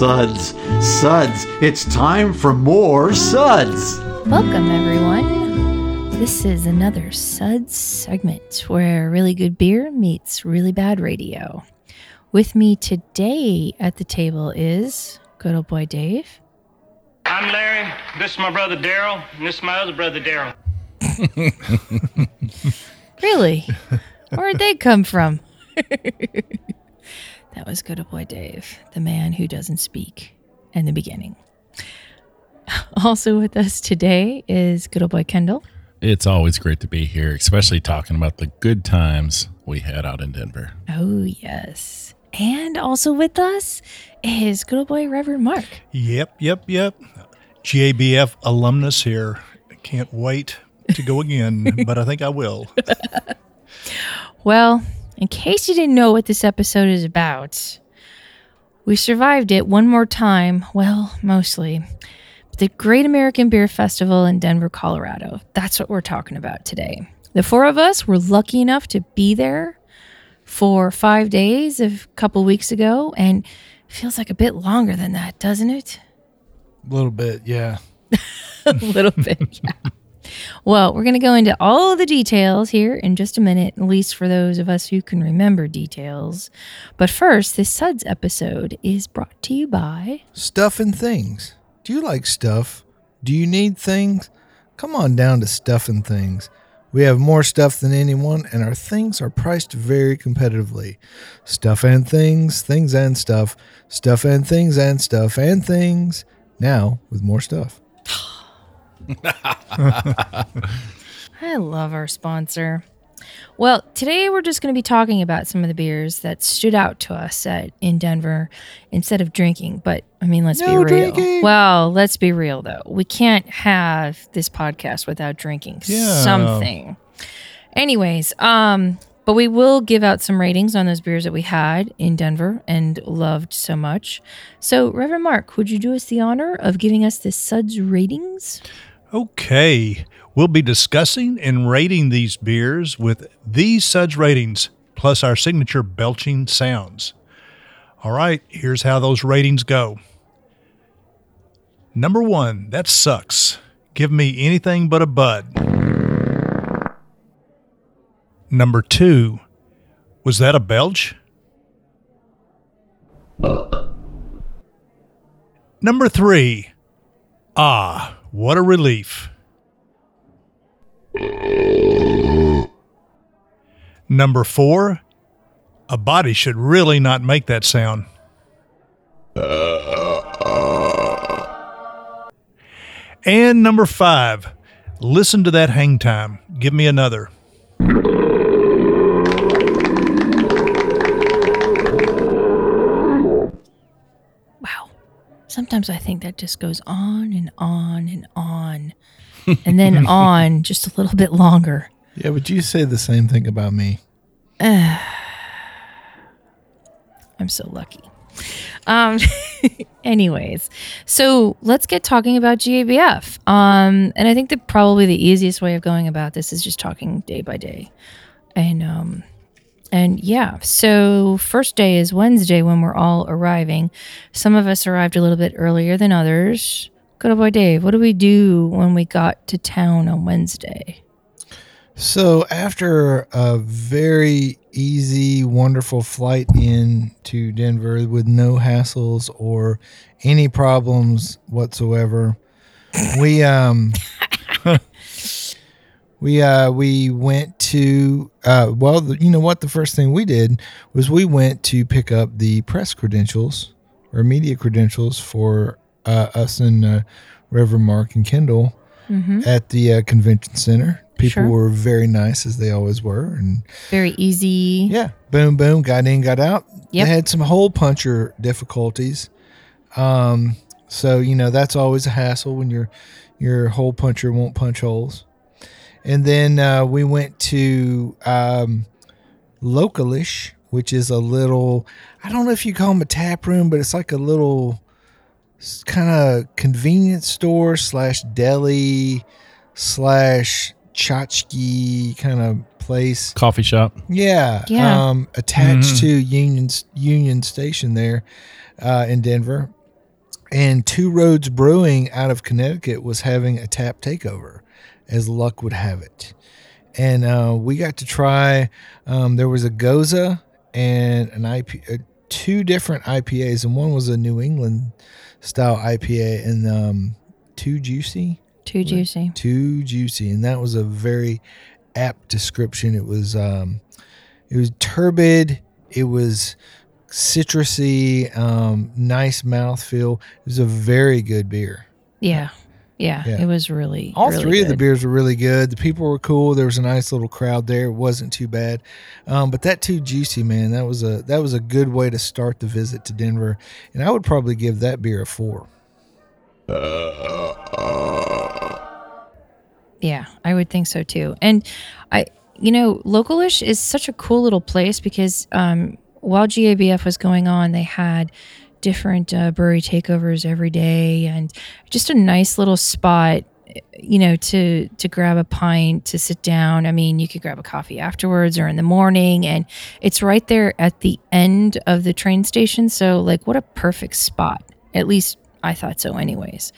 Suds, suds. It's time for more suds. Welcome, everyone. This is another Suds segment where really good beer meets really bad radio. With me today at the table is good old boy Dave. I'm Larry. This is my brother Daryl, and this is my other brother Daryl. Really? Where'd they come from? that was good old boy Dave, the man who doesn't speak in the beginning. Also with us today is good old boy Kendall. It's always great to be here, especially talking about the good times we had out in Denver. Oh, yes. And also with us is good old boy Reverend Mark. Yep, yep, yep. GABF alumnus here. Can't wait to go again, but I think I will. Well, in case you didn't know what this episode is about, we survived it one more time. Well, mostly. The Great American Beer Festival in Denver, Colorado. That's what we're talking about today. The four of us were lucky enough to be there for five days a couple weeks ago, and feels like a bit longer than that, doesn't it? A little bit, yeah. a little bit, yeah. Well, we're going to go into all the details here in just a minute, at least for those of us who can remember details. But first, this Suds episode is brought to you by. Stuff and things. Do you like stuff? Do you need things? Come on down to Stuff and Things. We have more stuff than anyone, and our things are priced very competitively. Stuff and things, things and stuff, stuff and things and stuff and things. Now with more stuff. I love our sponsor. Well, today we're just going to be talking about some of the beers that stood out to us at, in Denver instead of drinking. But I mean, let's be real. drinking. Well, let's be real though. We can't have this podcast without drinking Yeah. something. Anyways, um, but we will give out some ratings on those beers that we had in Denver and loved so much. So, Reverend Mark, would you do us the honor of giving us the Suds ratings? Okay. We'll be discussing and rating these beers with these suds ratings plus our signature belching sounds. All right, here's how those ratings go. Number one, that sucks. Give me anything but a bud. Number two, was that a belch? Number three, ah, what a relief. Number four, a body should really not make that sound. And number five, listen to that hang time. Give me another. Sometimes I think that just goes on and on and on. and then on just a little bit longer. Yeah, would you say the same thing about me. I'm so lucky. Um anyways, so let's get talking about GABF. Um and I think that probably the easiest way of going about this is just talking day by day. And um and yeah, so first day is Wednesday when we're all arriving. Some of us arrived a little bit earlier than others. Good old boy Dave, what do we do when we got to town on Wednesday? So after a very easy, wonderful flight in to Denver with no hassles or any problems whatsoever, we um we uh we went to uh well the, you know what the first thing we did was we went to pick up the press credentials or media credentials for uh, us and uh, Reverend Mark and Kendall at the uh, convention center People Sure. were very nice as they always were, and Very easy. yeah, boom, boom, got in, got out. Yep. They had some hole puncher difficulties. Um, so you know that's always a hassle when your your hole puncher won't punch holes. And then uh, we went to um, Localish, which is a little I don't know if you call them a tap room, but it's like a little kind of convenience store slash deli slash tchotchke kind of place. Coffee shop. Yeah, Yeah. Um, attached Mhm. to Union Union Station there uh, in Denver, and Two Roads Brewing out of Connecticut was having a tap takeover, as luck would have it, and uh, we got to try. Um, there was a Gose and an IP, uh, two different IPAs, and one was a New England style IPA, and um, too juicy Too juicy. too juicy and that was a very apt description it was um it was turbid it was citrusy um nice mouthfeel it was a very good beer Yeah. Yeah. Yeah. It was really all really three of the beers were really good. The people were cool. There was a nice little crowd there. It wasn't too bad. Um, but that too juicy man. That was a that was a good way to start the visit to denver. And i would probably give that beer a four. Yeah, I would think so too. And I, you know, Localish is such a cool little place because um, while GABF was going on, they had different uh, brewery takeovers every day and just a nice little spot you know to to grab a pint to sit down. I mean you could grab a coffee afterwards or in the morning and it's right there at the end of the train station. So like what a perfect spot. At least i thought so anyways.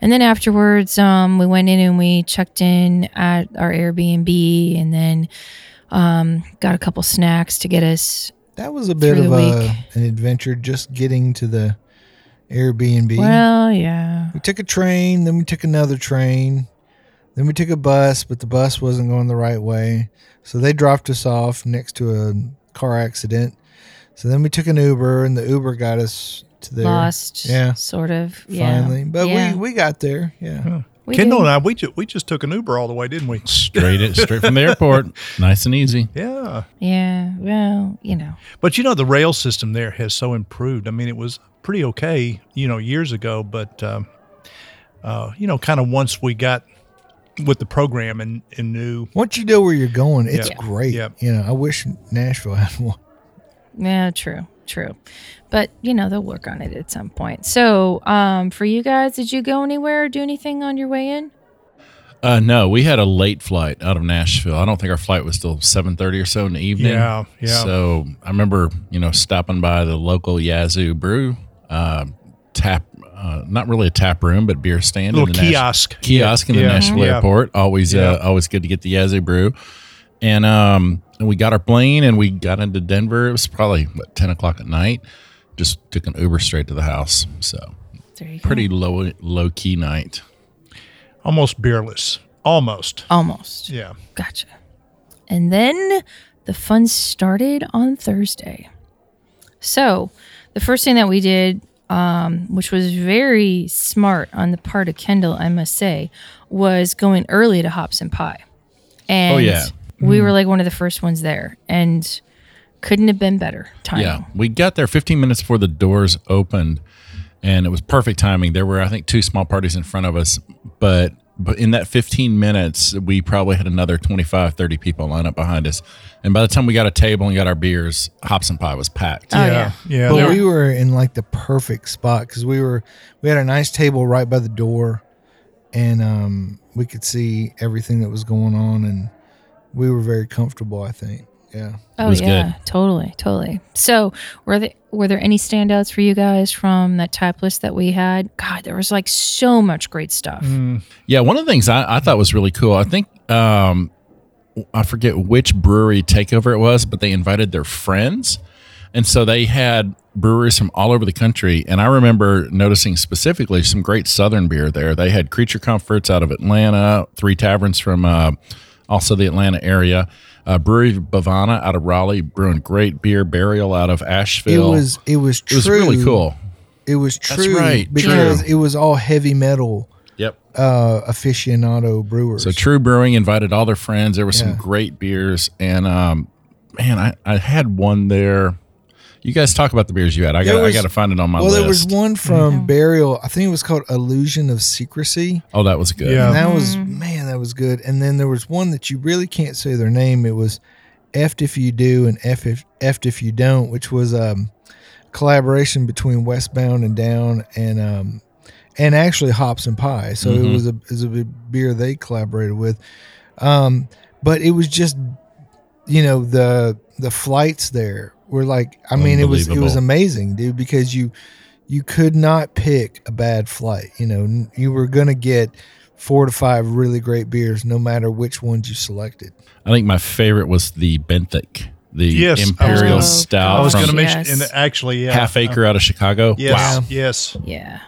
And then afterwards um, we went in and we checked in at our airbnb and then um, got a couple snacks to get us that was a bit of a, an adventure just getting to the airbnb well yeah We took a train, then we took another train, then we took a bus, but the bus wasn't going the right way. So they dropped us off next to a car accident. So then we took an Uber, and the Uber got us to there. lost Yeah. sort of yeah Finally, but Yeah. we we got there. Yeah, We Kendall did. and I, we just, we just took an Uber all the way, didn't we? Straight it, straight from the airport. Nice and easy. Yeah. Yeah, well, you know. But you know, the rail system there has so improved. I mean, it was pretty okay, you know, years ago, but, um, uh, you know, kind of once we got with the program and, and knew, once you know where you're going, it's Yeah. great. Yeah. You know, I wish Nashville had one. Yeah, true, true. But you know, they'll work on it at some point. So, um, for you guys, did you go anywhere or do anything on your way in? Uh, no, we had a late flight out of Nashville. I don't think our flight was till seven thirty or so in the evening. Yeah, yeah. So I remember, you know, stopping by the local Yazoo Brew uh, tap, uh, not really a tap room, but beer stand, little in the Nash- kiosk. kiosk in the Yeah. Nashville Yeah. airport. Always, Yeah. uh, always good to get the Yazoo Brew. And um, and we got our plane and we got into Denver. It was probably what, ten o'clock at night. Just took an Uber straight to the house. So There you go. pretty low low key night. Almost beerless. Almost. almost. Yeah. Gotcha. And then the fun started on Thursday. So, the first thing that we did, um, which was very smart on the part of Kendall, I must say, was going early to Hops and Pie. And Oh, yeah. We were like one of the first ones there, and couldn't have been better timing. Yeah, we got there 15 minutes before the doors opened, and it was perfect timing. There were, I think, two small parties in front of us, but but in that 15 minutes, we probably had another 25, 30 people line up behind us. And by the time we got a table and got our beers, Hops and Pie was packed. Oh, yeah. yeah. Yeah. But we were in like the perfect spot because we were we had a nice table right by the door, and um, we could see everything that was going on, and we were very comfortable. I think, yeah. Oh was yeah, good. totally, totally. So were there were there any standouts for you guys from that type list that we had? God, there was like so much great stuff. Yeah, one of the things I, I thought was really cool, I think um, I forget which brewery takeover it was, but they invited their friends. And so they had breweries from all over the country. And I remember noticing specifically some great Southern beer there. They had Creature Comforts out of Atlanta, three taverns from uh, also the Atlanta area, uh, Brewery Bhavana out of Raleigh, brewing great beer, Burial out of Asheville. It was it was it was really cool. It was That's true right, because true. it was all heavy metal Yep. uh, aficionado brewers. So TRVE Brewing invited all their friends. There were some great beers, and um, man, I, I had one there. You guys talk about the beers you had. I got I got to find it on my well, list. Well, there was one from Burial. I think it was called Illusion of Secrecy. oh, that was good. Yeah. And that was man, that was good. And then there was one that you really can't say their name. It was F if you do and F if F if you don't, which was um collaboration between Westbound and Down and um and actually Hops and Pie. So it was a it was a beer they collaborated with. Um but it was just you know the the flights there were like I mean it was it was amazing, dude, because you you could not pick a bad flight. You know, you were going to get four to five really great beers, no matter which ones you selected. I think my favorite was the Benthic, the Yes, I was Imperial oh, gonna- Stout I was going to mention, Yes. and actually, yeah, Half Acre uh, out of Chicago. Yes, Wow. yes. Yeah.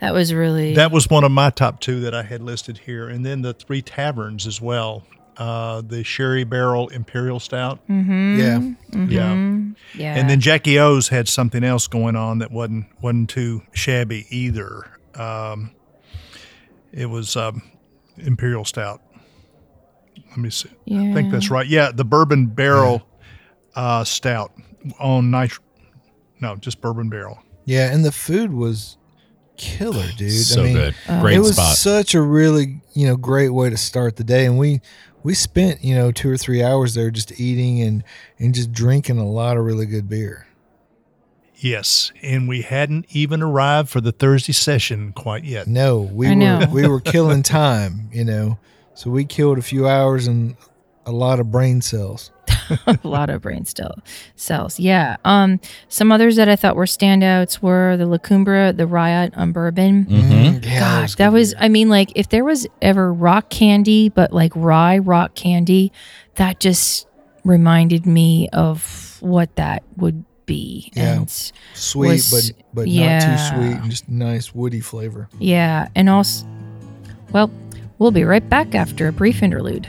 That was really That was one of my top two that I had listed here, and then the three taverns as well. Uh, the Sherry Barrel Imperial Stout, Mm-hmm. Yeah. yeah, yeah. and then Jackie O's had something else going on that wasn't wasn't too shabby either. Um, it was um, Imperial Stout. Let me see. I think that's right. Yeah, the Bourbon Barrel uh, Stout on nitro. No, just Bourbon Barrel. Yeah, and the food was killer, dude. So I mean, good. Uh, great it was spot. such a really you know great way to start the day, and we we spent you know two or three hours there just eating and and just drinking a lot of really good beer. Yes, and we hadn't even arrived for the Thursday session quite yet. No, we I were we were killing time, you know. So we killed a few hours and a lot of brain cells. a lot of brain still cells. Yeah. Um. Some others that I thought were standouts were the La Cumbre, the Riot on bourbon. Mm-hmm. Yeah, Gosh, good that was. I mean, like if there was ever rock candy, but like rye rock candy, that just reminded me of what that would be. Yeah. And sweet, was- but but yeah. not too sweet, and just nice woody flavor. yeah, and also, well, we'll be right back after a brief interlude.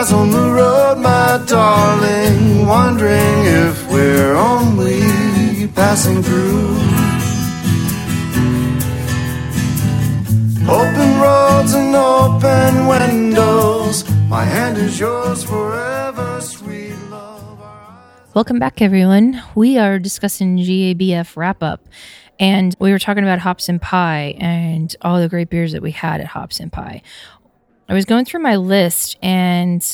eyes on the road, my darling. Wondering if we're only passing through. Open roads and open windows. My hand is yours forever, sweet love. Welcome back, everyone. We are discussing GABF wrap up, and we were talking about Hops and Pie and all the great beers that we had at Hops and Pie. I was going through my list, and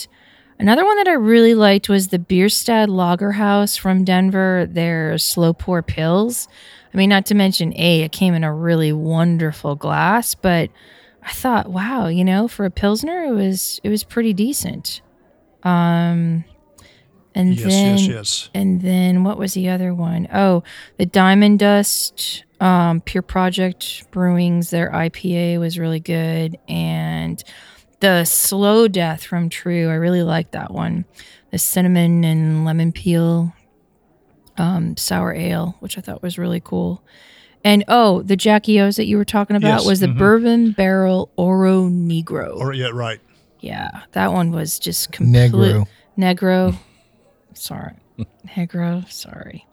another one that I really liked was the Bierstadt Lagerhaus from Denver. Their slow pour pils. I mean, not to mention, a it came in a really wonderful glass, but I thought, wow, you know, for a pilsner, it was it was pretty decent. Um, and Yes, then yes, yes. and then what was the other one? Oh, the Diamond Dust um, Pure Project Brewings. Their IPA was really good, and the Slow Death from TRVE. I really like that one. The cinnamon and lemon peel um, sour ale, which I thought was really cool. And oh, the Jackie O's that you were talking about Yes, was the mhm. Bourbon Barrel Oro Negro. Or yeah, right. Yeah, that one was just complete Negro. Negro. Sorry, Negro. Sorry.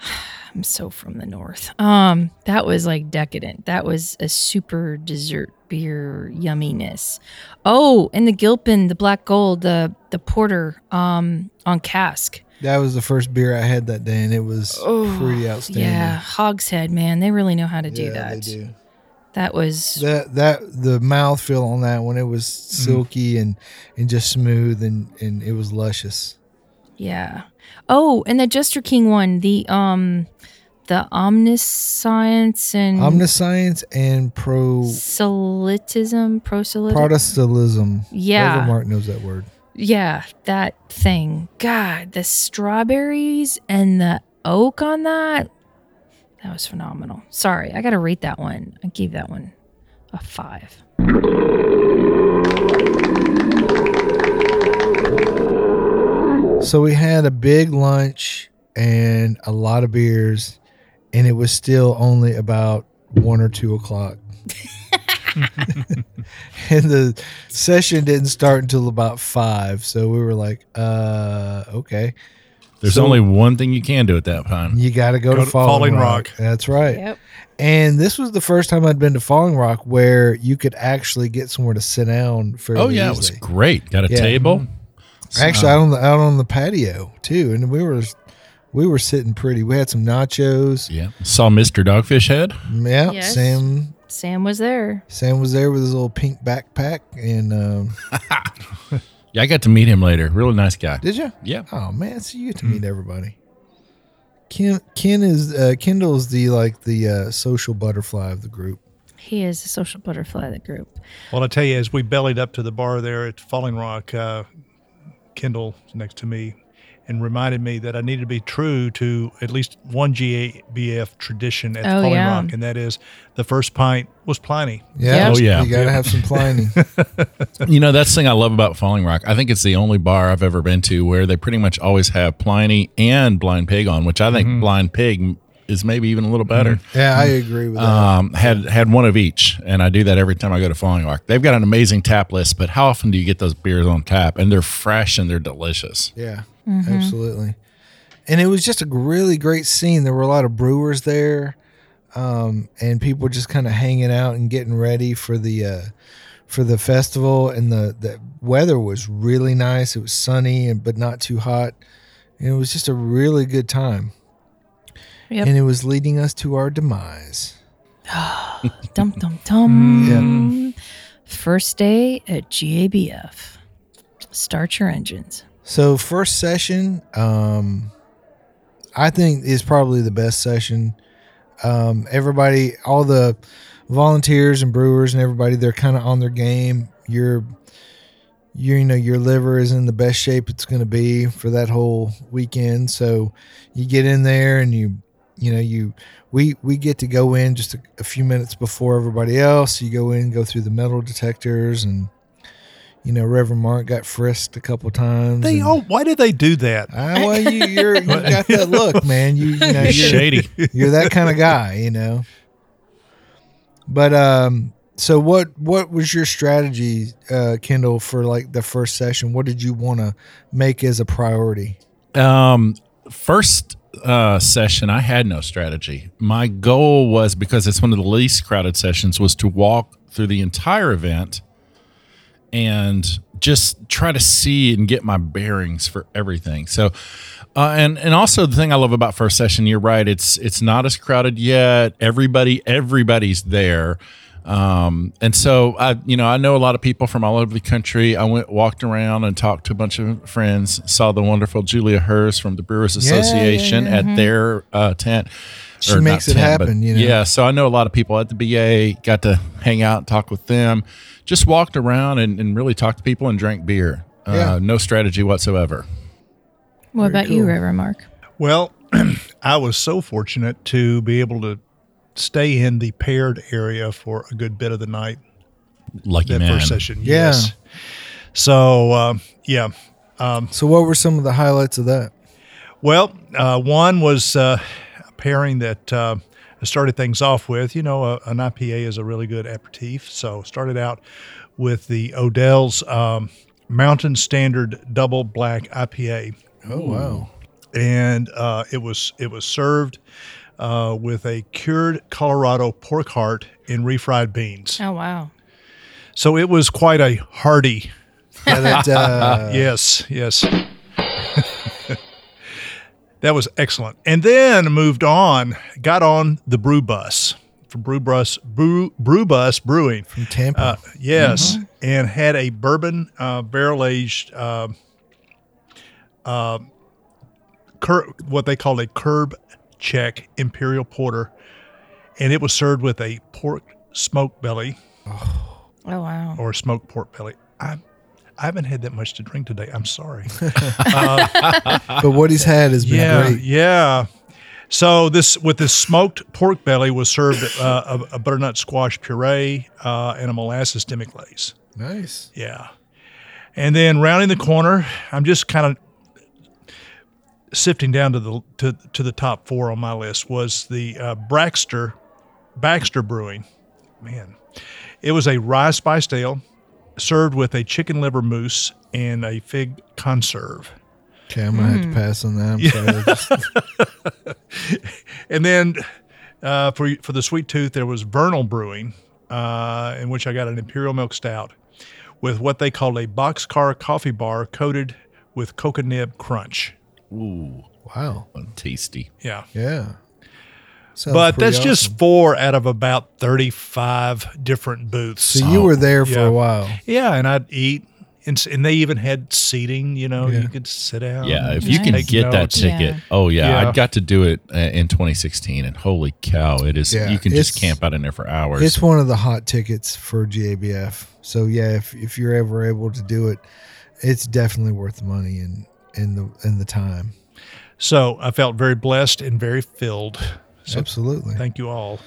I'm so from the north. Um, that was like decadent. That was a super dessert beer yumminess. Oh, and the Gilpin, the Black Gold, the the porter, um, on cask. That was the first beer I had that day, and it was pretty outstanding. Yeah, Hogshead, man, they really know how to do Yeah, that. they do. That was That that the mouthfeel on that one, it was Mm. silky and and just smooth, and and it was luscious. Yeah. Oh, and the Jester King one, the um the omniscience and Omniscience and pro proselytism, proselytism. Protestantalism. Yeah. Reverend Mark knows that word. yeah, that thing. God, the strawberries and the oak on that. That was phenomenal. Sorry, I got to rate that one. I gave that one a five. So we had a big lunch and a lot of beers, and it was still only about one or two o'clock. and the session didn't start until about five. So we were like, uh, okay. There's So- only one thing you can do at that time. You got to go, Go to to Falling, Falling Rock. Rock. That's right. Yep. And this was the first time I'd been to Falling Rock where you could actually get somewhere to sit down fairly Oh yeah, it was great. Got a Yeah. table. Actually, out on the out on the patio too, and we were we were sitting pretty. We had some nachos. Yeah. Saw Mr. Dogfish Head. Yeah, Yes. Sam Sam was there. Sam was there with his little pink backpack, and um, Yeah, I got to meet him later. Really nice guy. did you? Yeah. Oh man, so you get to meet everybody. Ken Ken is uh, Kendall is the like the uh, social butterfly of the group. He is a social butterfly of the group. Well, I tell you, as we bellied up to the bar there at Falling Rock, uh, Kendall next to me and reminded me that I needed to be true to at least one GABF tradition at Oh, Falling yeah. Rock, and that is the first pint was Pliny. Yeah, Oh, yeah. you gotta have some Pliny. You know, that's the thing I love about Falling Rock. I think it's the only bar I've ever been to where they pretty much always have Pliny and Blind Pig on, which I think mm-hmm. Blind Pig is maybe even a little better. yeah, I agree with that. Um, had had one of each, and I do that every time I go to Falling Rock. They've got an amazing tap list, but how often do you get those beers on tap? And they're fresh and they're delicious. Yeah, absolutely. And it was just a really great scene. There were a lot of brewers there, um, and people just kind of hanging out and getting ready for the uh, for the festival. And the the weather was really nice. It was sunny and but not too hot. And it was just a really good time. Yep. And it was leading us to our demise. Dum dum dum. Yeah. First day at GABF. Start your engines. So first session, um, I think is probably the best session. Um, everybody, all the volunteers and brewers and everybody, they're kind of on their game. Your, your, you know, your liver is in the best shape it's going to be for that whole weekend. So you get in there and you, you know, you, we, we get to go in just a, a few minutes before everybody else. You go in, go through the metal detectors and, you know, Reverend Mark got frisked a couple times. They and- oh, why did they do that? Ah, well, you you're, you got that look, man. You, you know, you're, Shady. you're that kind of guy, you know. But um, so what what was your strategy, uh, Kendall, for like the first session? What did you want to make as a priority? Um, first uh, session, I had no strategy. My goal was because it's one of the least crowded sessions, was to walk through the entire event and just try to see and get my bearings for everything. So, uh, and and also the thing I love about first session, you're right. It's it's not as crowded yet. Everybody everybody's there. Um, and so I, you know, I know a lot of people from all over the country. I went, walked around and talked to a bunch of friends, saw the wonderful Julia Herz from the Brewers Yeah, yeah, Association yeah. at their, uh, tent. She Or makes it tent, but- happen, you know. Yeah. So I know a lot of people at the BA got to hang out and talk with them, just walked around and, and really talked to people and drank beer. Uh, Yeah. no strategy whatsoever. What Very about you, Reverend Mark? Well, I was so fortunate to be able to stay in the paired area for a good bit of the night Lucky that man. first session. Yeah. Yes. So uh, yeah. So, what were some of the highlights of that? Well, uh, one was uh, a pairing that uh, I started things off with. You know, an IPA is a really good aperitif. So started out with the Odell's um, Mountain Standard Double Black IPA. Oh wow! and uh, it was it was served uh, with a cured Colorado pork heart in refried beans. Oh wow. So it was quite a hearty. Yeah, that, uh, yes, yes. that was excellent. And then moved on, got on the brew bus from Brew Bus Brew, brew Bus Brewing. from Tampa. Uh, yes, and had a bourbon uh, barrel aged, uh, uh, cur- what they call a curb check imperial porter, and it was served with a pork smoke belly Oh wow. or smoked pork belly. I I haven't had that much to drink today. I'm sorry. But what he's had has been yeah, great. yeah. So this with this smoked pork belly was served uh, a, a butternut squash puree uh, and a molasses demi-glace. Nice. Yeah. And then rounding the corner, I'm just kind of sifting down to the to, to the top four on my list was the uh, Braxter Baxter Brewing. Man, it was a rye spiced ale served with a chicken liver mousse and a fig conserve. Okay, I'm gonna have to pass on that. I'm sorry. And then uh, for for the sweet tooth, there was Vernal Brewing, uh, in which I got an imperial milk stout with what they called a boxcar coffee bar coated with coca nib crunch. Ooh, wow. tasty. Yeah. Yeah. Sounds but pretty that's just four out of about 35 different booths. So you were there for yeah. a while. Yeah, and I'd eat. And, and they even had seating, you know, Yeah. you could sit down. Yeah, if you can take get that ticket, Yeah. oh yeah, Yeah. I got to do it uh, in 2016, and holy cow, it is! Yeah, you can just it's- camp out in there for hours. It's one of the hot tickets for GABF. So yeah, if if you're ever able to do it, it's definitely worth the money and and the in the time. So I felt very blessed and very filled. So Absolutely. thank you all.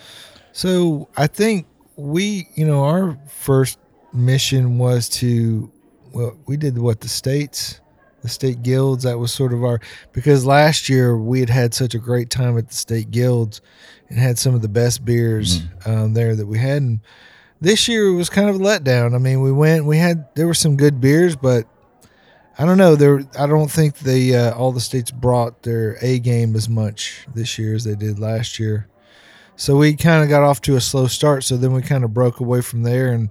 So I think we, you know, our first mission was to, well, we did what the states, the state guilds. That was sort of our because last year we had had such a great time at the state guilds and had some of the best beers um, there that we had. And this year it was kind of a letdown. I mean, we went, we had there were some good beers, but I don't know. There, I don't think the uh, all the states brought their A game as much this year as they did last year. So we kind of got off to a slow start. So then we kind of broke away from there and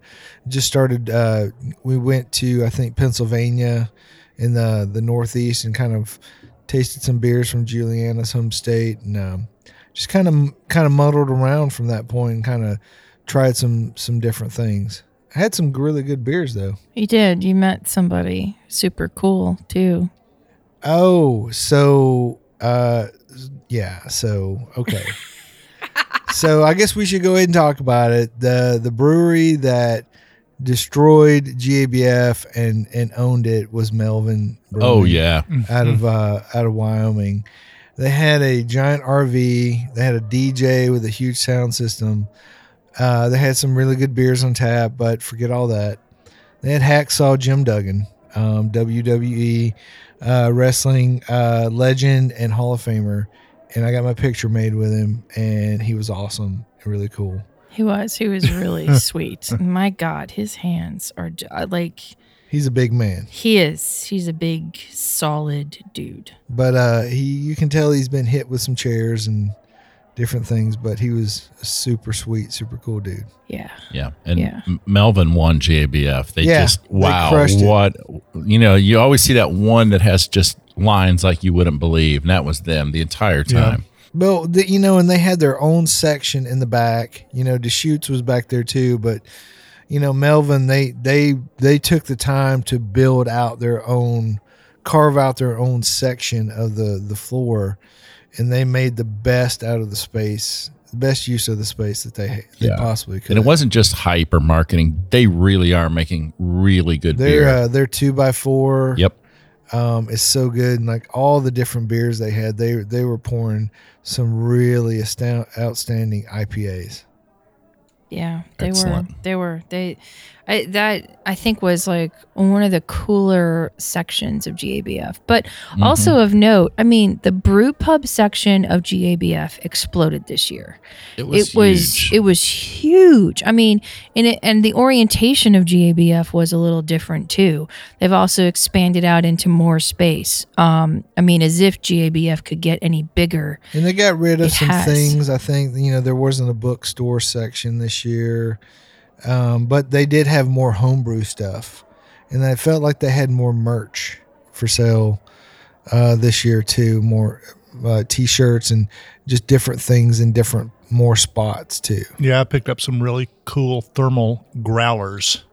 just started. Uh, we went to I think Pennsylvania in the the Northeast and kind of tasted some beers from Julieanna's home state and um, just kind of kind of muddled around from that point and kind of tried some some different things. I had some really good beers though. You did. You met somebody super cool too. Oh, so uh yeah, so okay. so I guess we should go ahead and talk about it. The the brewery that destroyed GABF and and owned it was Melvin Brewing oh yeah, out of uh out of Wyoming. They had a giant RV, they had a DJ with a huge sound system. Uh, they had some really good beers on tap, but forget all that. They had Hacksaw Jim Duggan, um, WWE uh, wrestling uh, legend and Hall of Famer, and I got my picture made with him, and he was awesome and really cool. He was. He was really sweet. My God, his hands are uh, like He's a big man, he is. He's a big, solid dude. but uh, he you can tell he's been hit with some chairs and different things, but he was a super sweet, super cool dude. Yeah. yeah, and Yeah. Melvin won JBF. They Yeah, just they wow, crushed it. what you know. You always see that one that has just lines like you wouldn't believe, and that was them the entire time. Well, the, you know, and they had their own section in the back. You know, Deschutes was back there too, but you know, Melvin they they they took the time to build out their own, carve out their own section of the the floor, and they made the best out of the space, the best use of the space that they they Yeah. possibly could. And it wasn't just hype or marketing; they really are making really good Their beer. Uh, they're two by four. yep. um, is so good, and like all the different beers they had, they they were pouring some really astound, outstanding IPAs. Yeah, they Excellent. were. They were. They. I, that I think was like one of the cooler sections of GABF. But Mm-hmm. also of note, I mean, the brew pub section of GABF exploded this year. It was it was huge. it was huge. I mean, and it, and the orientation of GABF was a little different too. They've also expanded out into more space. Um, I mean, as if GABF could get any bigger. And they got rid of some has. things. I think you know there wasn't a bookstore section this year, um, but they did have more homebrew stuff, and I felt like they had more merch for sale uh, this year too. More uh, t-shirts and just different things in different more spots too. Yeah, I picked up some really cool thermal growlers.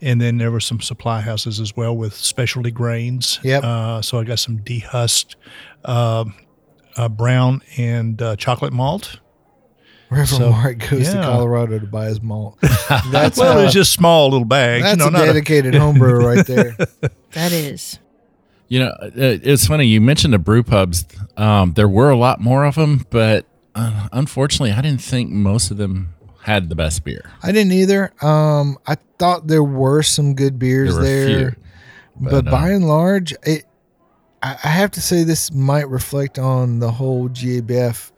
And then there were some supply houses as well with specialty grains. Yep. Uh, so I got some dehusked um uh, brown and uh, chocolate malt. Reverend So, Mark goes to. Colorado to buy his malt. That's Well, uh, it's just small little bags. that's you know, a not a- dedicated homebrewer right there. That is. You know, uh, it's funny you mentioned the brew pubs. Um, there were a lot more of them, but uh, unfortunately, I didn't think most of them had the best beer. I didn't either. Um, I thought there were some good beers There there, few, but, but, by uh, and large, it. I, I have to say this might reflect on the whole GABF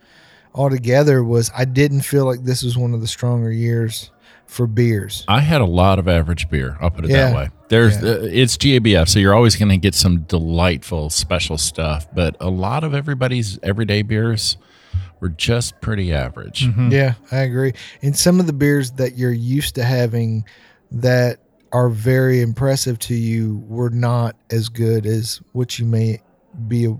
altogether. Was I didn't feel like this was one of the stronger years for beers. I had a lot of average beer. I'll put it Yeah. that way. There's Yeah. uh, it's GABF, so you're always going to get some delightful special stuff. But a lot of everybody's everyday beers were just pretty average. Mm-hmm. Yeah, I agree. And some of the beers that you're used to having that are very impressive to you were not as good as what you may be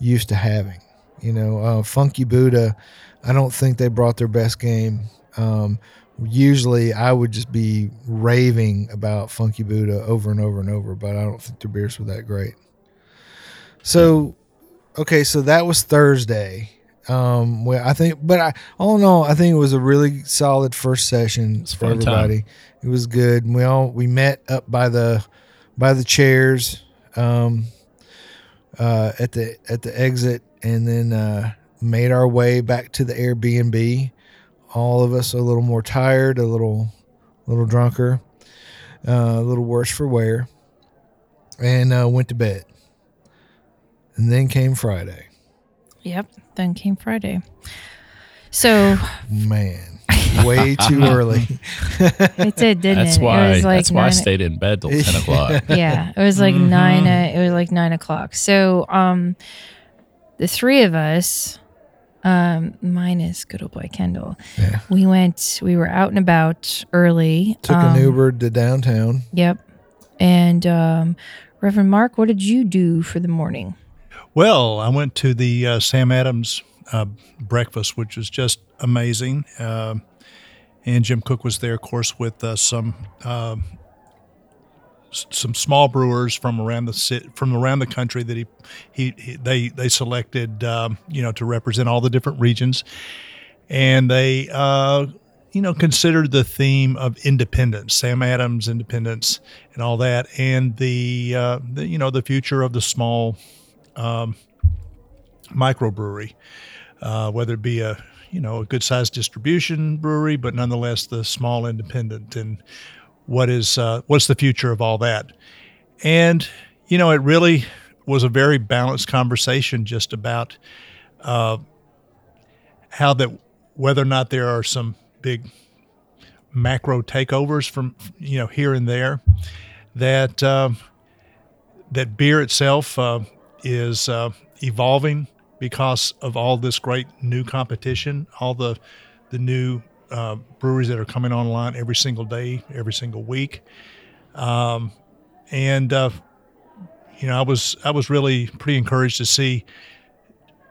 used to having. You know, uh, Funky Buddha, I don't think they brought their best game. Um, usually I would just be raving about Funky Buddha over and over and over, but I don't think their beers were that great. So, okay, so that was Thursday. Um, well, I think, but I, all in all, I think it was a really solid first session for fun time. everybody. It was good. And we all we met up by the by the chairs, um, uh, at the at the exit, and then uh, made our way back to the Airbnb. All of us a little more tired, a little, little drunker, uh, a little worse for wear, and uh, went to bed. And then came Friday. Yep. Then came Friday. So Man, way too early. it did, didn't That's it? why. it was like that's why I nine- stayed in bed till ten o'clock. yeah, it was like Mm-hmm. nine. Uh, it was like nine o'clock. So, um, the three of us, um, minus good old boy Kendall, Yeah. we went. We were out and about early. Took um, an Uber to downtown. Yep. And um, Reverend Mark, what did you do for the morning? Well, I went to the uh, Sam Adams uh, breakfast, which was just amazing. Um and Jim Koch was there, of course, with uh, some um s- some small brewers from around the ci- from around the country that he, he, he they they selected, um, you know, to represent all the different regions, and they. Uh, you know, considered the theme of independence, Sam Adams independence, and all that, and the, uh, the you know the future of the small microbrewery, uh, whether it be a you know a good sized distribution brewery, but nonetheless the small independent, and what is uh, what's the future of all that? And you know, it really was a very balanced conversation just about uh, how that whether or not there are some big macro takeovers from you know here and there that um, that beer itself uh, is uh, evolving because of all this great new competition, all the the new uh, breweries that are coming online every single day, every single week, um, and uh, you know I was I was really pretty encouraged to see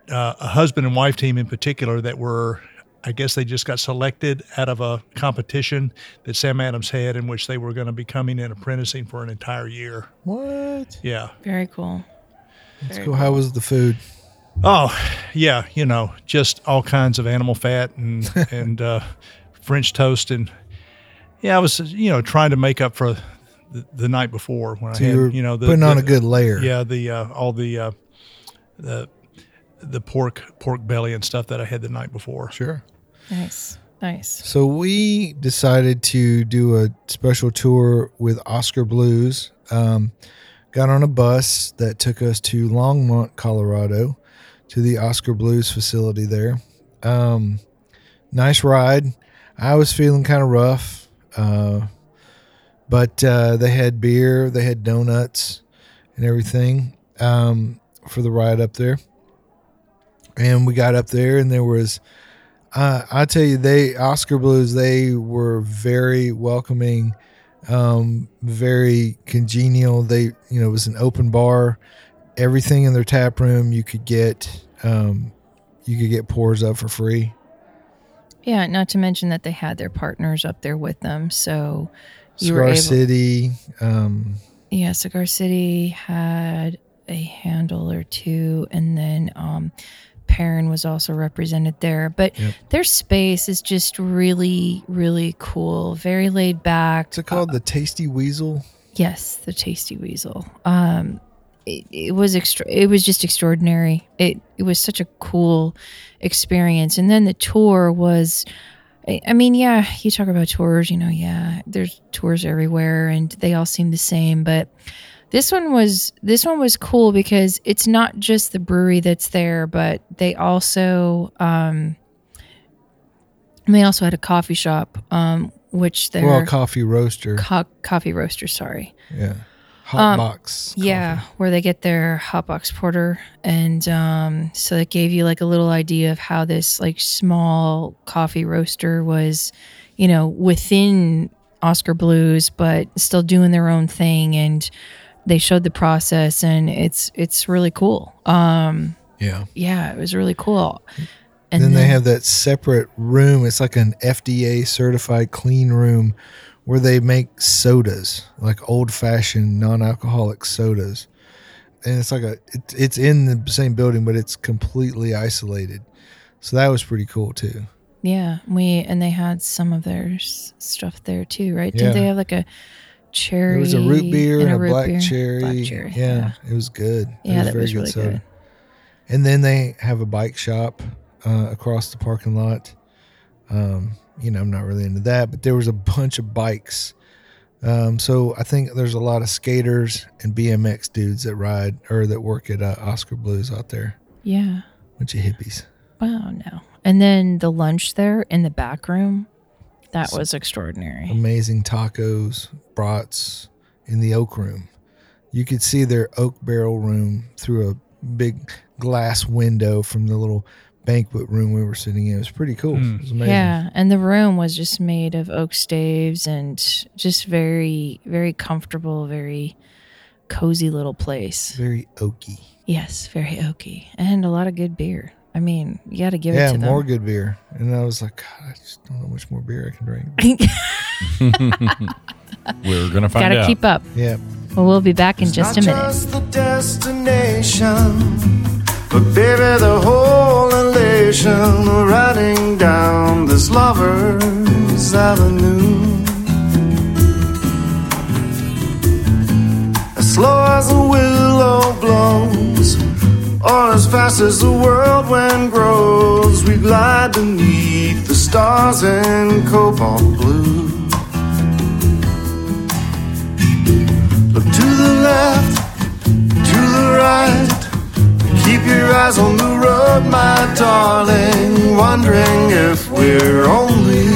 uh, a husband and wife team in particular that were. I guess they just got selected out of a competition that Sam Adams had, in which they were going to be coming and apprenticing for an entire year. What? Yeah, Very cool. That's cool. How was the food? Oh, yeah, you know, just all kinds of animal fat and and uh, French toast and yeah, I was you know trying to make up for the, the night before when So I had you were you know the, putting on a good layer. yeah the uh, all the uh, the the pork pork belly and stuff that I had the night before. Sure. Nice. Nice. So we decided to do a special tour with Oskar Blues. Um, got on a bus that took us to Longmont, Colorado, to the Oskar Blues facility there. Um, nice ride. I was feeling kind of rough, uh, but uh, they had beer, they had donuts, and everything um, for the ride up there. And we got up there, and there was uh, I tell you, they Oskar Blues. They were very welcoming, um, very congenial. They, you know, it was an open bar. Everything in their tap room you could get, um, you could get pours up for free. Yeah, not to mention that they had their partners up there with them. So you were Cigar able City, um, Yeah, Cigar City had a handle or two, and then um, Perrin was also represented there. But their space is just really, really cool. Very laid back. What's it called? The Tasty Weasel. Yes, the Tasty Weasel. Um, it, it was extra. It was just extraordinary. It it was such a cool experience. And then the tour was. I mean, yeah, you talk about tours. You know, yeah, there's tours everywhere, and they all seem the same. But this one was this one was cool because it's not just the brewery that's there, but they also um, they also had a coffee shop, um, which they're Well, coffee roaster. co- coffee roaster. Sorry. yeah. Hot Um, box. Yeah, where they get their hot box porter, and um, so it gave you like a little idea of how this like small coffee roaster was, you know, within Oskar Blues, but still doing their own thing, and they showed the process, and it's it's really cool. Um, Yeah. yeah, it was really cool. And then, they have that separate room. It's like an FDA certified clean room where they make sodas, like old fashioned non alcoholic sodas. And it's like a, it, it's in the same building, but it's completely isolated. So that was pretty cool too. Yeah, we and they had some of their stuff there too, right? Yeah. Did they have like a cherry? There was a root beer and, a, root black, beer? cherry. Black cherry. Yeah, it was good. It Yeah, that was really good. And then they have a bike shop uh, across the parking lot. Um, you know, I'm not really into that, but there was a bunch of bikes. Um, so I think there's a lot of skaters and BMX dudes that ride or that work at uh, Oskar Blues out there. Yeah. Bunch of hippies. Wow. No. And then the lunch there in the back room, that was extraordinary. Amazing tacos, brats in the oak room. You could see their oak barrel room through a big glass window from the little banquet room we were sitting in. It was pretty cool. Hmm. It was amazing. Yeah, and the room was just made of oak staves and just very, very comfortable, very cozy little place. Very oaky. Yes, very oaky, and a lot of good beer. I mean, you got to give yeah, it to them. more good beer. And I was like, God, I just don't know how much more beer I can drink. We're gonna find Got to out. keep up. yeah. Well, we'll be back in just a minute. just the destination, but baby, the whole elation of riding down this lover's avenue. As slow as a willow blows, or as fast as the whirlwind grows, we glide beneath the stars in cobalt blue. Look to the left, your eyes on the road, my darling. Wondering if we're only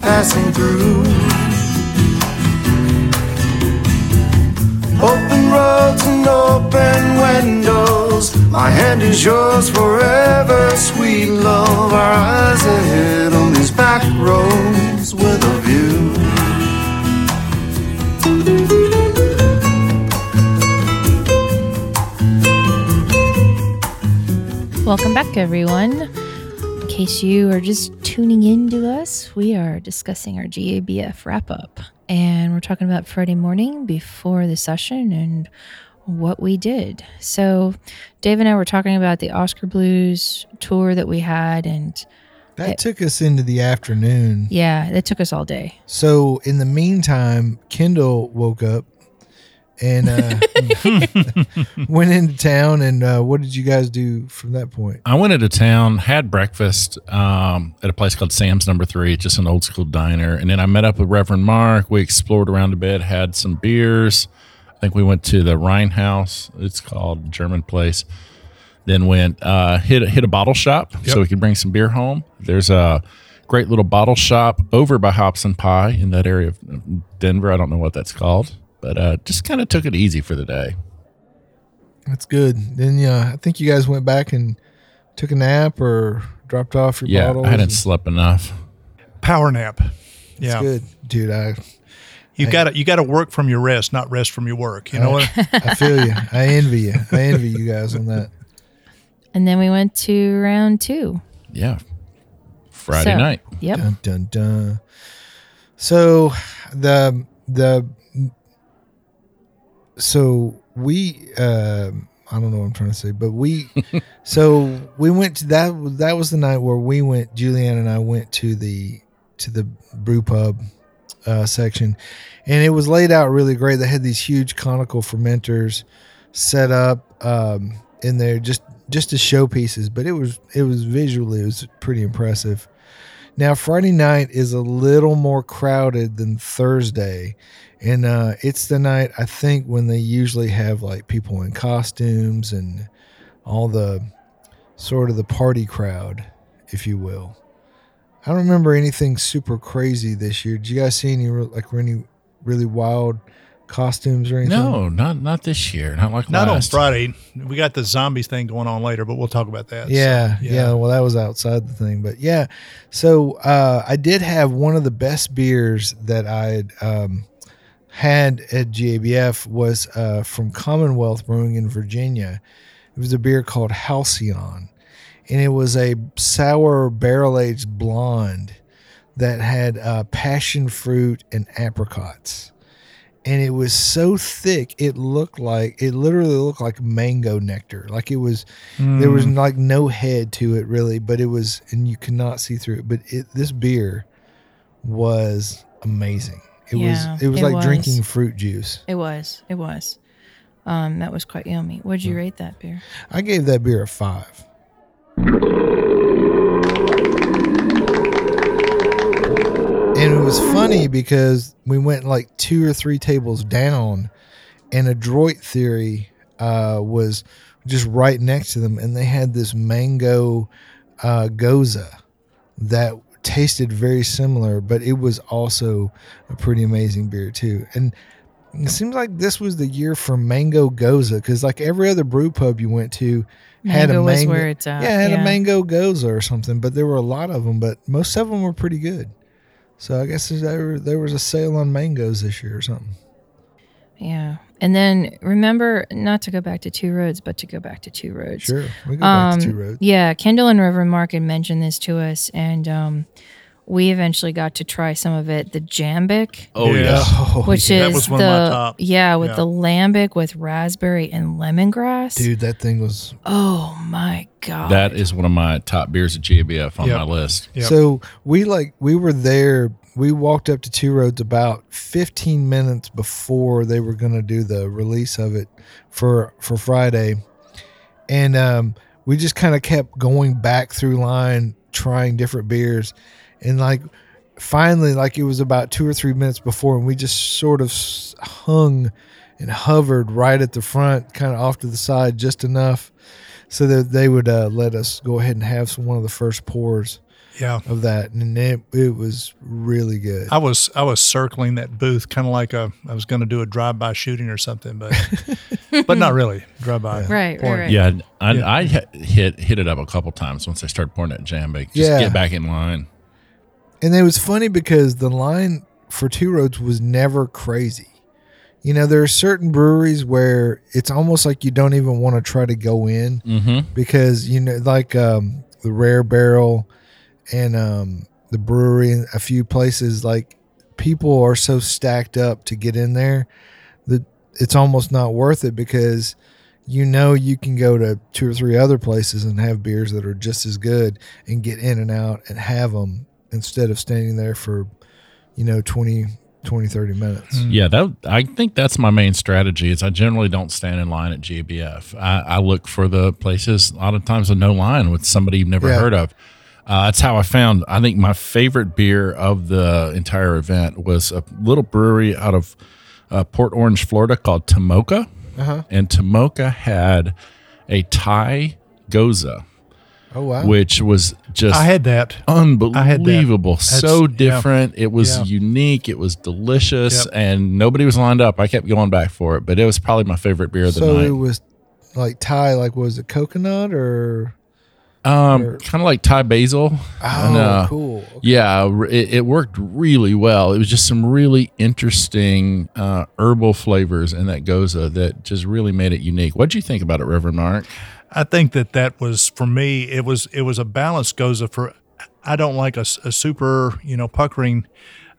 passing through. Open roads and open windows. My hand is yours forever, sweet love. Our eyes ahead on these back roads with a view. Welcome back, everyone. In case you are just tuning in to us, we are discussing our GABF wrap up. And we're talking about Friday morning before the session and what we did. So, Dave and I were talking about the Oskar Blues tour that we had. And That took us into the afternoon. yeah, it took us all day. So in the meantime, Kendall woke up and uh, went into town. And uh, what did you guys do from that point? I went into town, had breakfast um, at a place called Sam's Number Three, just an old school diner, and then I met up with Reverend Mark. We explored around a bit, had some beers. I think we went to the Rhein Haus. It's called German place. Then went uh, hit a- hit a bottle shop so we could bring some beer home. There's a great little bottle shop over by Hops and Pie in that area of Denver. I don't know what that's called, but uh, just kind of took it easy for the day. That's good. Then yeah, I think you guys went back and took a nap or dropped off your Yeah, bottles. I hadn't and- slept enough. Power nap. It's Yeah. good, dude. I You got to you got to work from your rest, not rest from your work. You know what? I feel you. I envy you. I envy you guys on that. And then we went to round two. Yeah, Friday So, night. Yep. Dun dun dun. So the the so we um I don't know what I'm trying to say, but we, so we went to that. That was the night where we went. Julianne and I went to the to the brew pub uh, section, and it was laid out really great. They had these huge conical fermenters set up um, in there just just as showpieces, but it was it was visually it was pretty impressive. Now Friday night is a little more crowded than Thursday, and uh, it's the night I think when they usually have like people in costumes and all the sort of the party crowd, if you will. I don't remember anything super crazy this year. Did you guys see any re- like any really wild costumes or anything? No, not not this year. Not like Not on. Friday. We got the zombies thing going on later, but we'll talk about that. Yeah, So, yeah, Well, that was outside the thing, but yeah. So uh, I did have one of the best beers that I had um, had at GABF was uh, from Commonwealth Brewing in Virginia. It was a beer called Halcyon, and it was a sour barrel aged blonde that had uh, passion fruit and apricots. And it was so thick it looked like it literally looked like mango nectar. Like it was there was like no head to it really but it was and you could not see through it but it, this beer was amazing it Yeah, was it was it like was. drinking fruit juice It was. It was. Um, that was quite yummy. What'd Hmm. you rate that beer? i gave that beer a five and it was funny because we went like two or three tables down and adroit theory uh, was just right next to them and they had this mango uh, gose that tasted very similar but it was also a pretty amazing beer too and it seems like this was the year for mango gose because like every other brew pub you went to had Mango a mango where it's at, yeah had yeah. a mango gose or something but there were a lot of them but most of them were pretty good so i guess there, there was a sale on mangoes this year or something Yeah. And then remember not to go back to Two Roads, but to go back to Two Roads. sure we go back to two Um, roads Yeah, Kendall and Reverend Mark had mentioned this to us, and um, we eventually got to try some of it. The Jambic, Oh Yeah. yeah. oh, which That is was one the of my top. yeah with Yeah. the lambic with raspberry and lemongrass. dude that thing was Oh my god, That is one of my top beers at GABF on Yep. my list. Yep. So we like we were there. We walked up to Two Roads about 15 minutes before they were going to do the release of it for for Friday, and um, we just kind of kept going back through line trying different beers, and like finally, like it was about two or three minutes before, and we just sort of hung and hovered right at the front, kind of off to the side, just enough so that they would uh, let us go ahead and have some one of the first pours Yeah. of that, and it, it was really good. I was I was circling that booth kind of like a I was going to do a drive by shooting or something, but but not really drive by. Right, right, right. Yeah, I, Yeah. I hit- hit hit it up a couple times once I started pouring that Jambic. Just Yeah. get back in line. And it was funny because the line for Two Roads was never crazy. You know, there are certain breweries where it's almost like you don't even want to try to go in Mm-hmm. because you know, like um, the Rare Barrel and um, the brewery and a few places, like people are so stacked up to get in there that it's almost not worth it because you know you can go to two or three other places and have beers that are just as good and get in and out and have them instead of standing there for you know 20 20 30 minutes Yeah, that I think that's my main strategy. Is I generally don't stand in line at GABF. I, I look for the places a lot of times with no line with somebody you've never Yeah. heard of. Uh, that's how I found. I think my favorite beer of the entire event was a little brewery out of uh, Port Orange, Florida, called Tomoka, Uh-huh. and Tomoka had a Thai Gose, oh wow which was just I had that. unbelievable. That's- So yeah. different. It was Yeah. unique. It was delicious, Yep. and nobody was lined up. I kept going back for it, but it was probably my favorite beer of the so night. it was like thai like was it coconut or um, kind of like Thai basil. oh And, uh, cool Yeah, it, it worked really well. It was just some really interesting uh, herbal flavors in that gose that just really made it unique. What do you think about it, Reverend Mark? I think that that was for me. It was it was a balanced gose for. I don't like a super you know puckering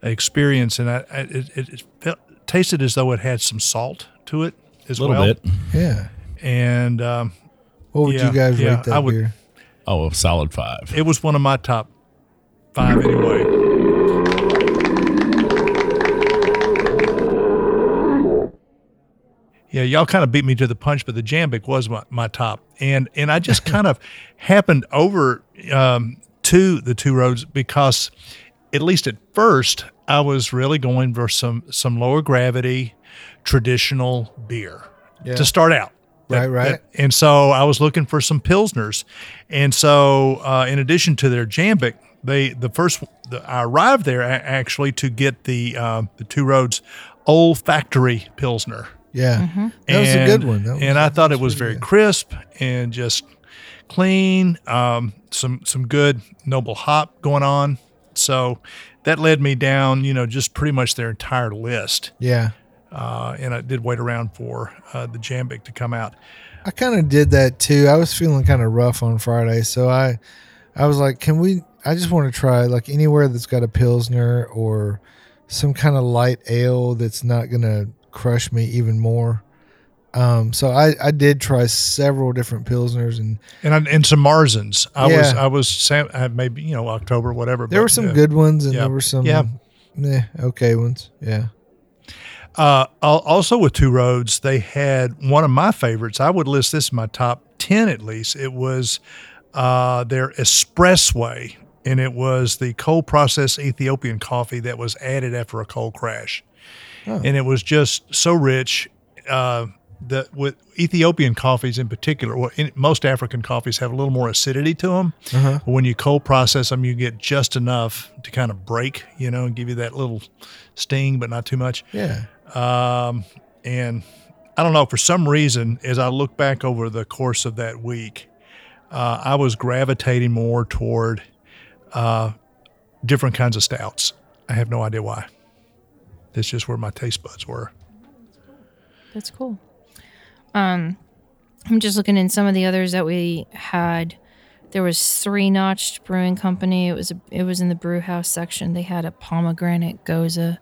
experience, and I, I it, it, it felt, tasted as though it had some salt to it as A little well. bit. yeah and um, What would Yeah, you guys yeah, rate that I would- beer? Oh, a solid five. it was one of my top five anyway. Yeah, y'all kind of beat me to the punch, but the Jambic was my, my top, and and I just kind of happened over um, to the two roads because, at least at first, I was really going for some some lower gravity, traditional beer Yeah. to start out. Right, right. and so I was looking for some pilsners, and so uh, in addition to their Jambic, they the first the, I arrived there actually to get the uh, the two roads old factory pilsner. Yeah, that was a And- good one. Was- and I thought it was very good. crisp and just clean. Um, some some good noble hop going on. So that led me down, you know, just pretty much their entire list. Yeah, Uh, and I did wait around for uh, the Jambic to come out. I kind of did that too. I was feeling kind of rough on Friday, so I, I was like, "Can we?" I just want to try like anywhere that's got a pilsner or some kind of light ale that's not gonna crush me even more. Um, so I, I did try several different pilsners, and and I, and some Marzens. I was I was sam- uh, maybe you know October whatever. there but, were some uh, good ones, and yeah. there were some Yeah. okay ones. Yeah, Uh, also with Two Roads, they had one of my favorites. I would list this in my top ten at least. It was uh, their Espressway, and it was the cold processed Ethiopian coffee that was added after a cold crash, and it was just so rich. Uh, that with Ethiopian coffees in particular, well, in, most African coffees have a little more acidity to them. But when you cold process them, you get just enough to kind of break, you know, and give you that little sting, but not too much. yeah. Um, and I don't know, for some reason, as I look back over the course of that week, uh, I was gravitating more toward uh, different kinds of stouts. I have no idea why. That's just where my taste buds were. That's cool. Um, I'm just looking in some of the others that we had. There was Three Notch'd Brewing Company. It was a, it was in the brew house section. They had a pomegranate gose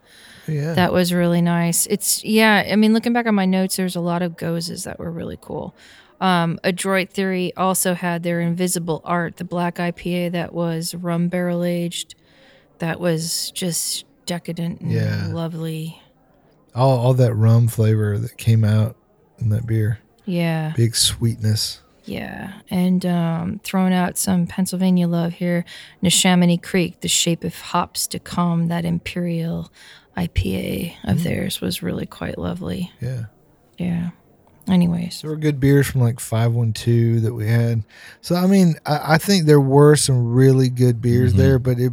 Yeah. that was really nice. It's yeah. I mean, looking back on my notes, there's a lot of goses that were really cool. Um, Adroit Theory also had their Invisible Art, the black IPA that was rum barrel aged. That was just decadent and Yeah. lovely. all all that rum flavor that came out in that beer. Yeah. Big sweetness. Yeah, and um, throwing out some Pennsylvania love here. Neshaminy Creek, the shape of hops to come, that imperial IPA of theirs was really quite lovely. Yeah. Yeah. Anyways, There were good beers from like 512 that we had. So, I mean, I, I think there were some really good beers Mm-hmm. there, but it,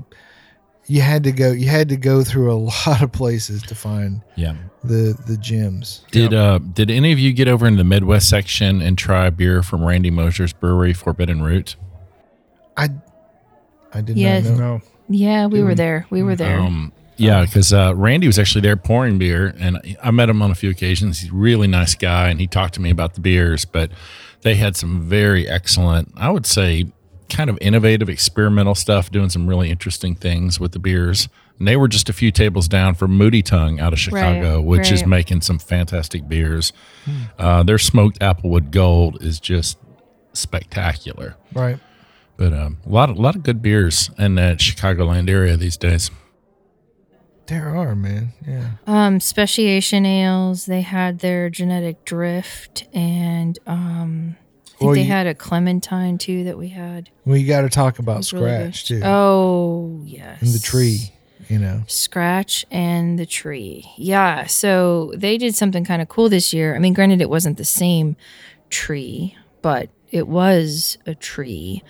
you had to go, you had to go through a lot of places to find Yeah. the, the gems. Did uh did any of you get over in the Midwest section and try a beer from Randy Mosher's brewery, Forbidden Root? I, I did Yes. not know. Yeah, we were there. We were there. Um, yeah, because uh, Randy was actually there pouring beer, and I met him on a few occasions. He's a really nice guy, and he talked to me about the beers. But they had some very excellent, I would say, kind of innovative, experimental stuff, doing some really interesting things with the beers. And they were just a few tables down from Moody Tongue out of Chicago, Right, which is making some fantastic beers. Uh, their smoked Applewood Gold is just spectacular. Right. But um, a lot, of, a lot of good beers in that Chicagoland area these days. There are, man. Yeah. Um, Speciation Ales, they had their Genetic Drift, and um, I think Well, they you- had a Clementine too that we had. We got to talk about was really. Scratch too. Oh, yes. and the tree, you know. Scratch and the tree. Yeah. So they did something kind of cool this year. I mean, granted, it wasn't the same tree, but it was a tree.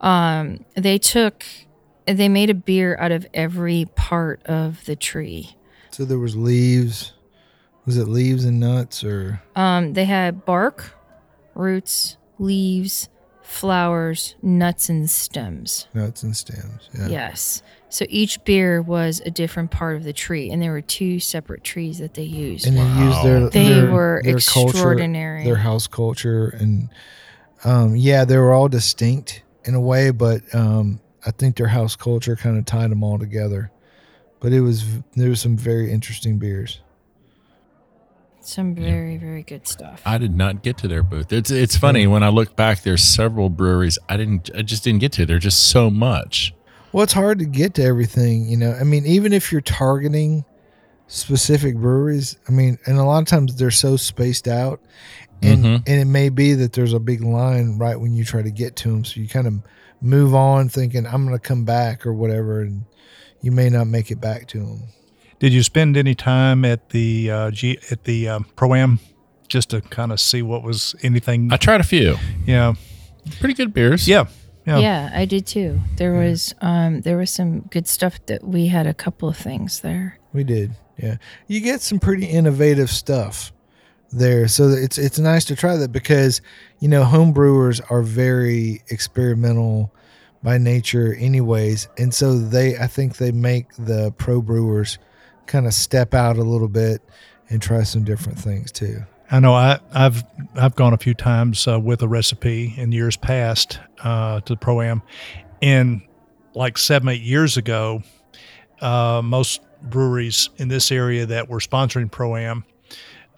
Um, they took, they made a beer out of every part of the tree. So there was leaves. Was it leaves and nuts or Um, they had bark, roots, leaves, flowers, nuts, and stems. nuts and stems? Yeah. Yes. So each beer was a different part of the tree, and there were two separate trees that they used. and they used their They their- were their extraordinary. culture, their house culture, and um, yeah, they were all distinct in a way, but um, I think their house culture kind of tied them all together. But it was there was some very interesting beers. Some very, very good stuff. I did not get to their booth. It's it's funny when I look back. There's several breweries I didn't. I just didn't get to. There's just so much. Well, it's hard to get to everything, you know. I mean, even if you're targeting specific breweries, I mean, and a lot of times they're so spaced out, and Mhm. and it may be that there's a big line right when you try to get to them, so you kind of move on thinking I'm going to come back or whatever, and you may not make it back to them. Did you spend any time at the uh, G at the um, pro am just to kind of see what was anything? I tried a few. yeah, Pretty good beers. yeah, yeah. yeah, I did too. There was um there was some good stuff that we had a couple of things there. We did, yeah. You get some pretty innovative stuff there, so it's it's nice to try that because you know home brewers are very experimental by nature, anyways, and so they I think they make the pro brewers kind of step out a little bit and try some different things too. I know I, I've I've gone a few times uh, with a recipe in years past uh, to the pro am, and like seven eight years ago, uh, most breweries in this area that were sponsoring pro am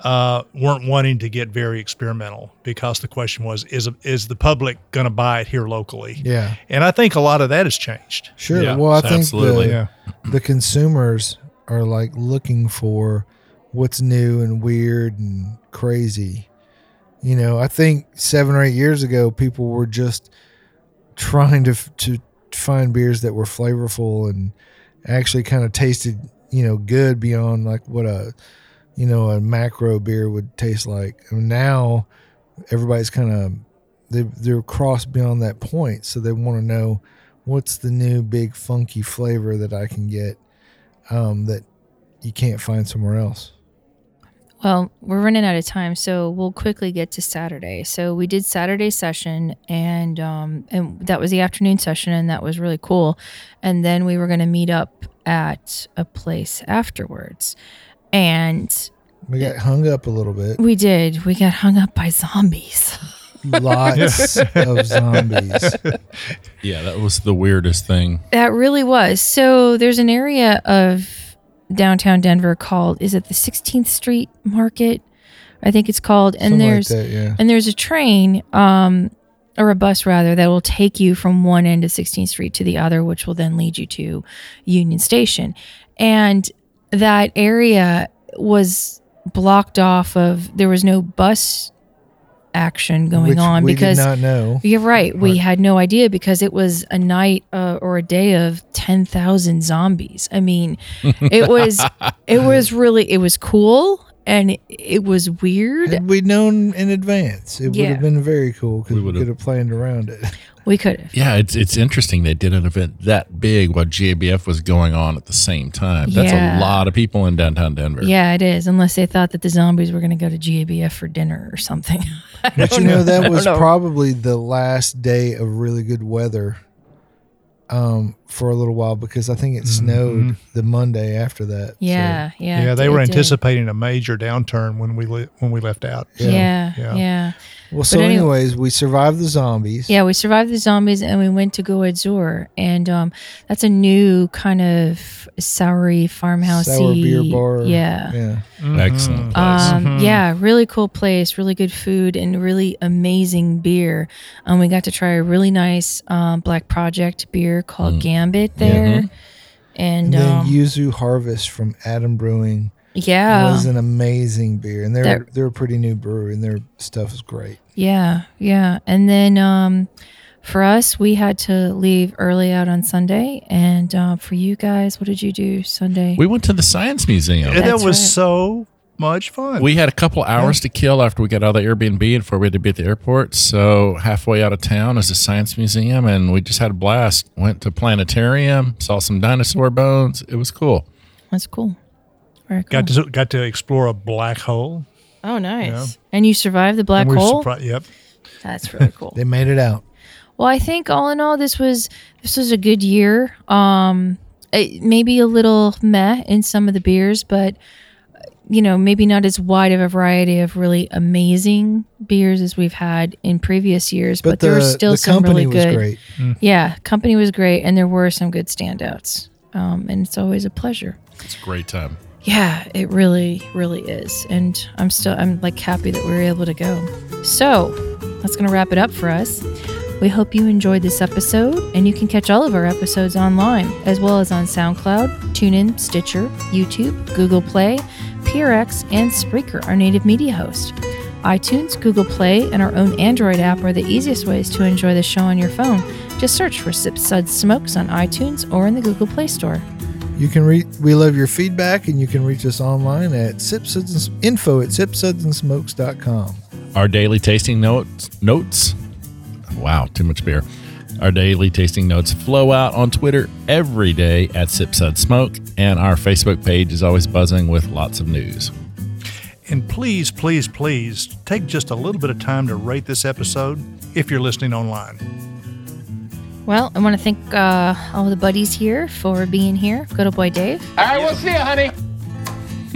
uh, weren't wanting to get very experimental because the question was is is the public going to buy it here locally? Yeah, And I think a lot of that has changed. sure. Yeah, well, I think absolutely. the, Yeah. the consumers are like looking for what's new and weird and crazy. You know, I think seven or eight years ago, people were just trying to to find beers that were flavorful and actually kind of tasted, you know, good beyond like what a you know a macro beer would taste like. And now everybody's kind of they they're crossed beyond that point, so they want to know what's the new big funky flavor that I can get um, that you can't find somewhere else. Well, we're running out of time, so we'll quickly get to Saturday. So we did Saturday session, and um, and that was the afternoon session, and that was really cool. And then we were going to meet up at a place afterwards, and We got hung up a little bit. we did. We got hung up by zombies. Lots of zombies. Yeah, that was the weirdest thing. That really was. So there's an area of downtown Denver called is it the 16th Street Market? I think it's called. And Something there's like that, yeah. and there's a train um or a bus rather that will take you from one end of 16th Street to the other which will then lead you to Union Station. And that area was blocked off of there was no bus action going Which on we because did not know. you're right. We had no idea because it was a night uh, or a day of 10,000 zombies. I mean, it was it was really it was cool and it, it was weird. Had we known in advance, it would Yeah. have been very cool because We we, would've- could have planned around it. We could have. Yeah, it's it's interesting they did an event that big while GABF was going on at the same time. That's Yeah. a lot of people in downtown Denver. Yeah, it is. Unless they thought that the zombies were going to go to GABF for dinner or something. But you know that was know. probably the last day of really good weather um, for a little while because I think it snowed the Monday after that. so- yeah, yeah. Yeah, they did- were it did. anticipating a major downturn when we le- when we left out. Yeah, Yeah. yeah. Well, so anyway- anyways, we survived the zombies. Yeah, we survived the zombies and we went to Goed Zur. And um, that's a new kind of soury farmhouse Sour beer bar. Yeah. Yeah. Excellent place. Um, Yeah, really cool place, really good food, and really amazing beer. Um, we got to try a really nice um, Black Project beer called Gambit there, and And then um, Yuzu Harvest from Adam Brewing yeah, was an amazing beer, and they're That- they're a pretty new brewery, and their stuff is great. Yeah, yeah. And then um, for us, we had to leave early out on Sunday, and uh, for you guys, what did you do Sunday? we went to the Science Museum. And that That's was right. so much fun. We had a couple hours to kill after we got out of the Airbnb and before we had to be at the airport. So halfway out of town is the science museum, and we just had a blast. Went to planetarium, saw some dinosaur bones. It was cool. That's cool. Very cool. got to got to explore a black hole. Oh, nice. And you survived the black we were hole. surpri- Yep. That's really cool. They made it out. Well, I think all in all, this was this was a good year. Um, it, maybe a little meh in some of the beers, but uh, you know, maybe not as wide of a variety of really amazing beers as we've had in previous years. But, But, there were still the some company really was good. great. Yeah, company was great, and there were some good standouts. Um, and it's always a pleasure. It's a great time. Yeah, it really, really is. And I'm still, I'm like happy that we were able to go. So that's going to wrap it up for us. We hope you enjoyed this episode, and you can catch all of our episodes online, as well as on SoundCloud, TuneIn, Stitcher, YouTube, Google Play, PRX, and Spreaker, our native media host. iTunes, Google Play, and our own Android app are the easiest ways to enjoy the show on your phone. Just search for Sip Suds Smokes on iTunes or in the Google Play Store. You can reach. We love your feedback, and you can reach us online at sipsuds and, info at sipsudsandsmokes.com. Our daily tasting notes notes. Wow, too much beer. Our daily tasting notes flow out on Twitter every day at Sip Sud Smoke, and our Facebook page is always buzzing with lots of news. And please, please, please take just a little bit of time to rate this episode if you're listening online. Well, I want to thank uh, all the buddies here for being here. Good old boy Dave. All right, we'll see you, honey.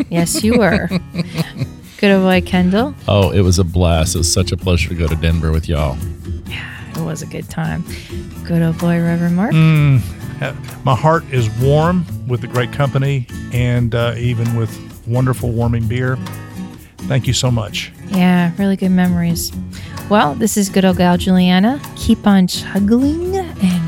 Yes, you were. Good old boy Kendall. Oh, it was a blast. It was such a pleasure to go to Denver with y'all. Yeah, it was a good time. Good old boy Reverend Mark. Uh, My heart is warm with the great company and uh, even with wonderful warming beer. Thank you so much. Yeah, really good memories. Well, this is good old gal Julieanna. Keep on chuggling,